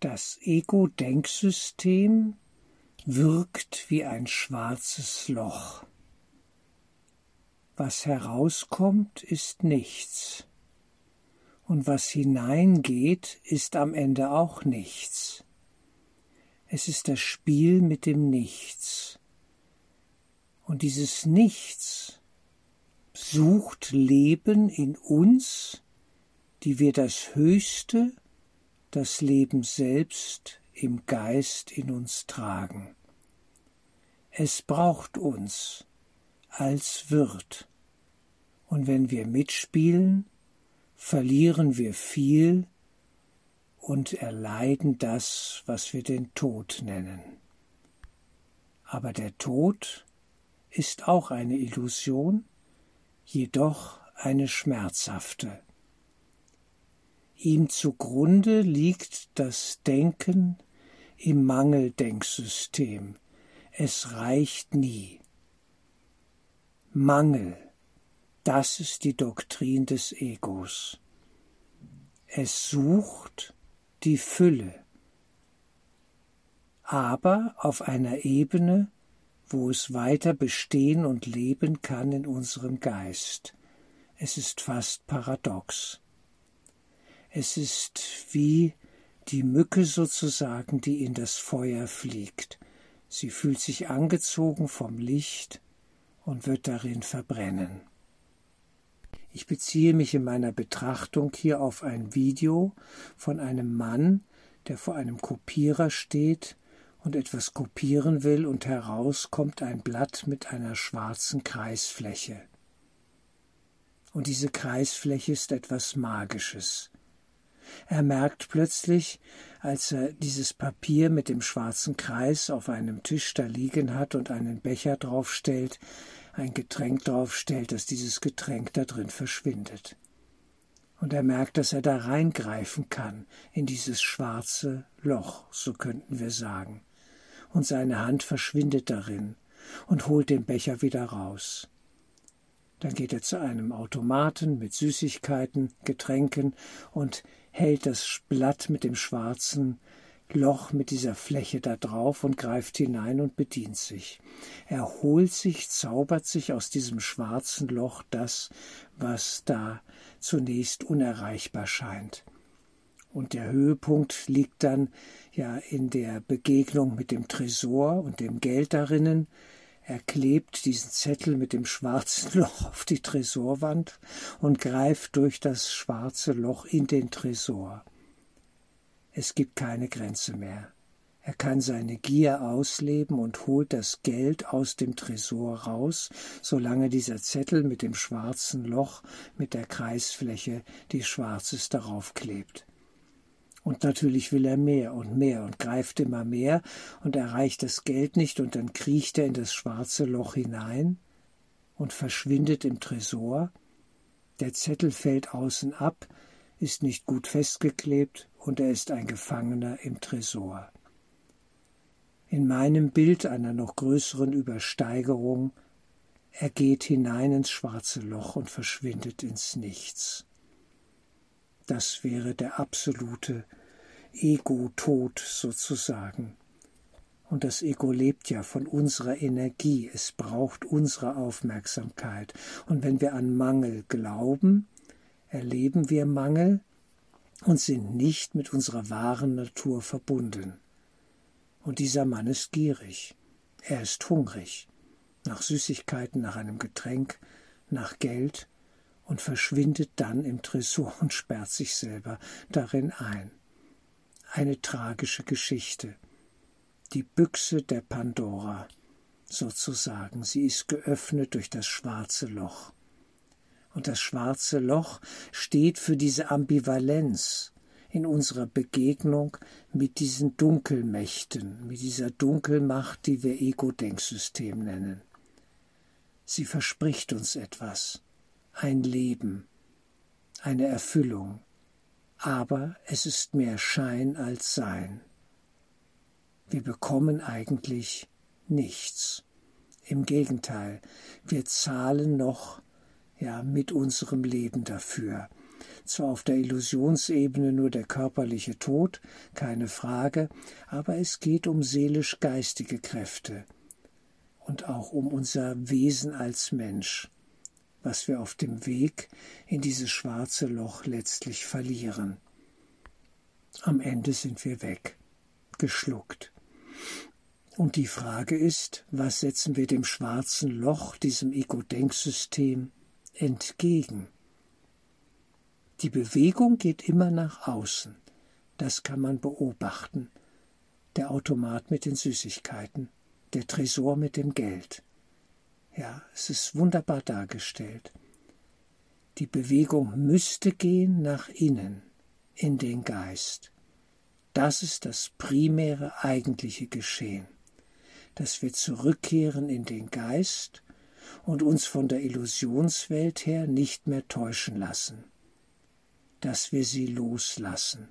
Das Ego-Denksystem wirkt wie ein schwarzes Loch. Was herauskommt, ist nichts. Und was hineingeht, ist am Ende auch nichts. Es ist das Spiel mit dem Nichts. Und dieses Nichts sucht Leben in uns, die wir das Höchste, das Leben selbst im Geist in uns tragen. Es braucht uns, als Wirt. Und wenn wir mitspielen, verlieren wir viel und erleiden das, was wir den Tod nennen. Aber der Tod ist auch eine Illusion, jedoch eine schmerzhafte. Ihm zugrunde liegt das Denken im Mangeldenksystem. Es reicht nie. Mangel, das ist die Doktrin des Egos. Es sucht die Fülle, aber auf einer Ebene, wo es weiter bestehen und leben kann in unserem Geist. Es ist fast paradox. Es ist wie die Mücke sozusagen, die in das Feuer fliegt. Sie fühlt sich angezogen vom Licht und wird darin verbrennen. Ich beziehe mich in meiner Betrachtung hier auf ein Video von einem Mann, der vor einem Kopierer steht und etwas kopieren will und heraus kommt ein Blatt mit einer schwarzen Kreisfläche. Und diese Kreisfläche ist etwas Magisches. Er merkt plötzlich, als er dieses Papier mit dem schwarzen Kreis auf einem Tisch da liegen hat und einen Becher draufstellt, ein Getränk draufstellt, dass dieses Getränk da drin verschwindet. Und er merkt, dass er da reingreifen kann in dieses schwarze Loch, so könnten wir sagen. Und seine Hand verschwindet darin und holt den Becher wieder raus. Dann geht er zu einem Automaten mit Süßigkeiten, Getränken und hält das Blatt mit dem schwarzen Loch mit dieser Fläche da drauf und greift hinein und bedient sich. Er holt sich, zaubert sich aus diesem schwarzen Loch das, was da zunächst unerreichbar scheint. Und der Höhepunkt liegt dann ja in der Begegnung mit dem Tresor und dem Geld darinnen, er klebt diesen Zettel mit dem schwarzen Loch auf die Tresorwand und greift durch das schwarze Loch in den Tresor. Es gibt keine Grenze mehr. Er kann seine Gier ausleben und holt das Geld aus dem Tresor raus, solange dieser Zettel mit dem schwarzen Loch mit der Kreisfläche, die schwarz ist, darauf klebt. Und natürlich will er mehr und mehr und greift immer mehr und erreicht das Geld nicht und dann kriecht er in das schwarze Loch hinein und verschwindet im Tresor. Der Zettel fällt außen ab, ist nicht gut festgeklebt und er ist ein Gefangener im Tresor. In meinem Bild einer noch größeren Übersteigerung er geht hinein ins schwarze Loch und verschwindet ins Nichts. Das wäre der absolute Ego-Tod sozusagen. Und das Ego lebt ja von unserer Energie, es braucht unsere Aufmerksamkeit. Und wenn wir an Mangel glauben, erleben wir Mangel und sind nicht mit unserer wahren Natur verbunden. Und dieser Mann ist gierig, er ist hungrig, nach Süßigkeiten, nach einem Getränk, nach Geld, und verschwindet dann im Tresor und sperrt sich selber darin ein. Eine tragische Geschichte. Die Büchse der Pandora, sozusagen, sie ist geöffnet durch das schwarze Loch. Und das schwarze Loch steht für diese Ambivalenz in unserer Begegnung mit diesen Dunkelmächten, mit dieser Dunkelmacht, die wir Ego-Denksystem nennen. Sie verspricht uns etwas ein Leben, eine Erfüllung, aber es ist mehr Schein als Sein. Wir bekommen eigentlich nichts. Im Gegenteil, wir zahlen noch ja mit unserem Leben dafür. zwar auf der Illusionsebene nur der körperliche Tod, keine Frage, aber es geht um seelisch-geistige Kräfte und auch um unser Wesen als Mensch, was wir auf dem Weg in dieses schwarze Loch letztlich verlieren. Am Ende sind wir weg, geschluckt. Und die Frage ist, was setzen wir dem schwarzen Loch, diesem Ego-Denksystem, entgegen? Die Bewegung geht immer nach außen. Das kann man beobachten. Der Automat mit den Süßigkeiten, der Tresor mit dem Geld. Ja, es ist wunderbar dargestellt. Die Bewegung müsste gehen nach innen, in den Geist. Das ist das primäre eigentliche Geschehen dass wir zurückkehren in den Geist und uns von der Illusionswelt her nicht mehr täuschen lassen, dass wir sie loslassen,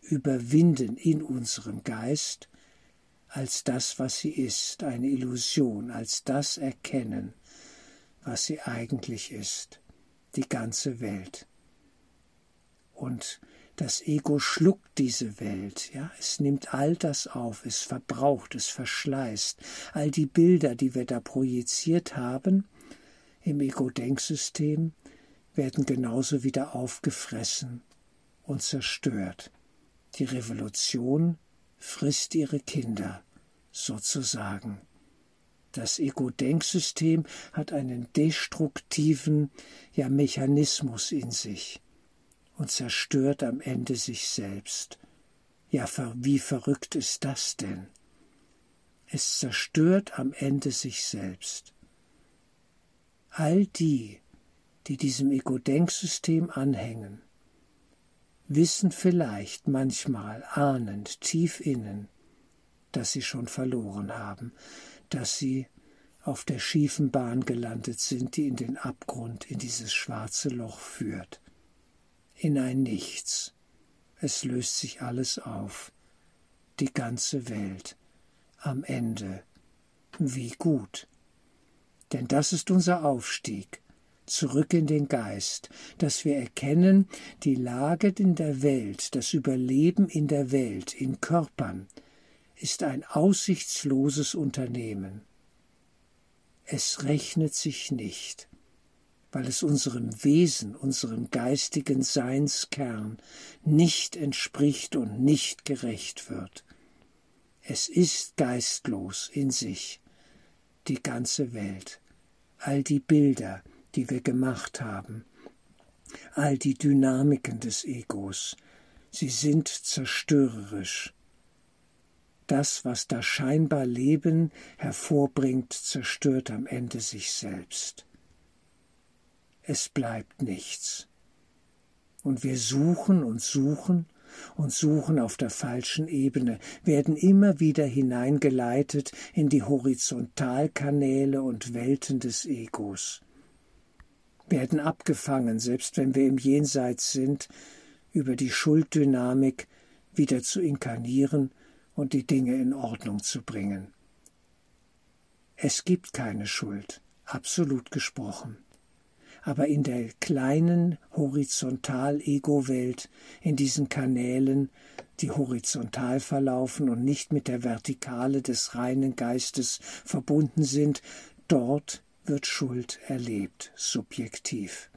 überwinden in unserem Geist als das, was sie ist, eine Illusion, als das erkennen, was sie eigentlich ist, die ganze Welt. Und das Ego schluckt diese Welt, ja, es nimmt all das auf, es verbraucht, es verschleißt. All die Bilder, die wir da projiziert haben im Ego-Denksystem, werden genauso wieder aufgefressen und zerstört. Die Revolution frisst ihre Kinder, sozusagen. Das Ego-Denksystem hat einen destruktiven ja, Mechanismus in sich und zerstört am Ende sich selbst. Ja, wie verrückt ist das denn? Es zerstört am Ende sich selbst. All die, die diesem Ego-Denksystem anhängen, wissen vielleicht manchmal ahnend tief innen, dass sie schon verloren haben, dass sie auf der schiefen Bahn gelandet sind, die in den Abgrund, in dieses schwarze Loch führt in ein Nichts. Es löst sich alles auf, die ganze Welt, am Ende. Wie gut. Denn das ist unser Aufstieg, zurück in den Geist, dass wir erkennen, die Lage in der Welt, das Überleben in der Welt, in Körpern, ist ein aussichtsloses Unternehmen. Es rechnet sich nicht weil es unserem Wesen, unserem geistigen Seinskern nicht entspricht und nicht gerecht wird. Es ist geistlos in sich, die ganze Welt, all die Bilder, die wir gemacht haben, all die Dynamiken des Egos, sie sind zerstörerisch. Das, was da scheinbar Leben hervorbringt, zerstört am Ende sich selbst es bleibt nichts. Und wir suchen und suchen und suchen auf der falschen Ebene, werden immer wieder hineingeleitet in die Horizontalkanäle und Welten des Egos, werden abgefangen, selbst wenn wir im Jenseits sind, über die Schulddynamik wieder zu inkarnieren und die Dinge in Ordnung zu bringen. Es gibt keine Schuld, absolut gesprochen aber in der kleinen Horizontal-Ego-Welt, in diesen Kanälen, die horizontal verlaufen und nicht mit der Vertikale des reinen Geistes verbunden sind, dort wird Schuld erlebt, subjektiv.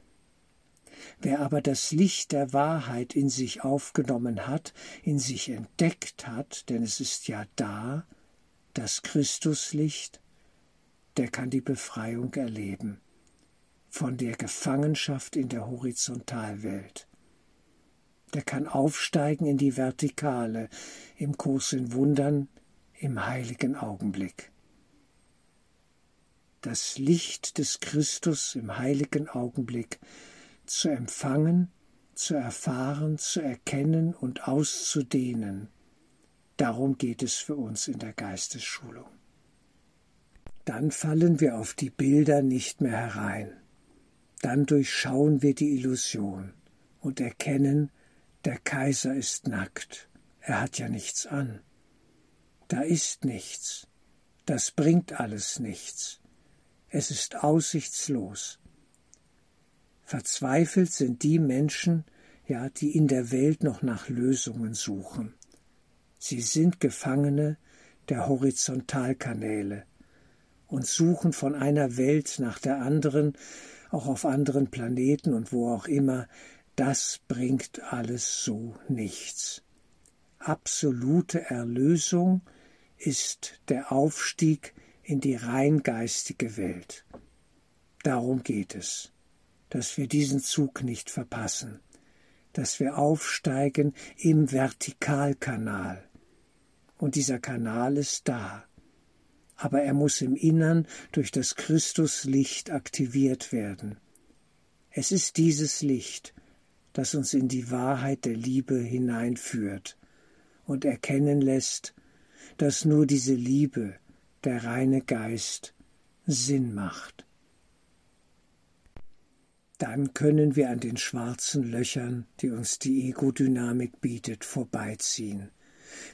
Wer aber das Licht der Wahrheit in sich aufgenommen hat, in sich entdeckt hat, denn es ist ja da, das Christuslicht, der kann die Befreiung erleben von der Gefangenschaft in der Horizontalwelt. Der kann aufsteigen in die Vertikale, im Kurs in Wundern, im heiligen Augenblick. Das Licht des Christus im heiligen Augenblick zu empfangen, zu erfahren, zu erkennen und auszudehnen. Darum geht es für uns in der Geistesschulung. Dann fallen wir auf die Bilder nicht mehr herein dann durchschauen wir die Illusion und erkennen, der Kaiser ist nackt, er hat ja nichts an. Da ist nichts, das bringt alles nichts, es ist aussichtslos. Verzweifelt sind die Menschen, ja, die in der Welt noch nach Lösungen suchen. Sie sind Gefangene der Horizontalkanäle und suchen von einer Welt nach der anderen, auch auf anderen Planeten und wo auch immer, das bringt alles so nichts. Absolute Erlösung ist der Aufstieg in die rein geistige Welt. Darum geht es, dass wir diesen Zug nicht verpassen, dass wir aufsteigen im Vertikalkanal. Und dieser Kanal ist da. Aber er muss im Innern durch das Christuslicht aktiviert werden. Es ist dieses Licht, das uns in die Wahrheit der Liebe hineinführt und erkennen lässt, dass nur diese Liebe, der reine Geist, Sinn macht. Dann können wir an den schwarzen Löchern, die uns die Ego-Dynamik bietet, vorbeiziehen.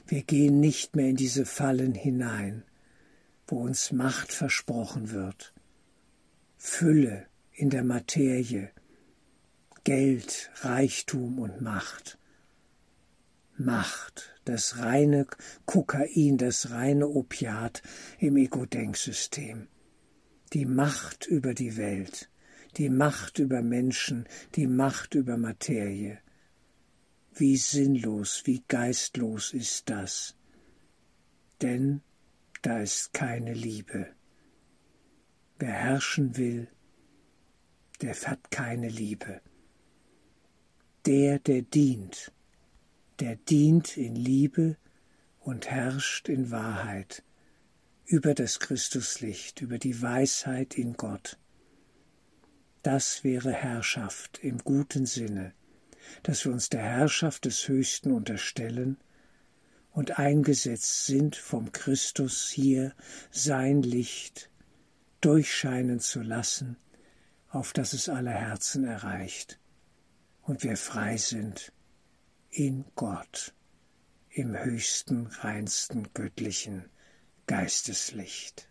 Wir gehen nicht mehr in diese Fallen hinein, wo uns Macht versprochen wird, Fülle in der Materie, Geld, Reichtum und Macht. Macht, das reine Kokain, das reine Opiat im Ego-Denksystem. Die Macht über die Welt, die Macht über Menschen, die Macht über Materie. Wie sinnlos, wie geistlos ist das. Denn da ist keine Liebe. Wer herrschen will, der hat keine Liebe. Der, der dient, der dient in Liebe und herrscht in Wahrheit über das Christuslicht, über die Weisheit in Gott. Das wäre Herrschaft im guten Sinne, dass wir uns der Herrschaft des Höchsten unterstellen und eingesetzt sind vom Christus hier sein Licht durchscheinen zu lassen, auf dass es alle Herzen erreicht und wir frei sind in Gott, im höchsten, reinsten, göttlichen Geisteslicht.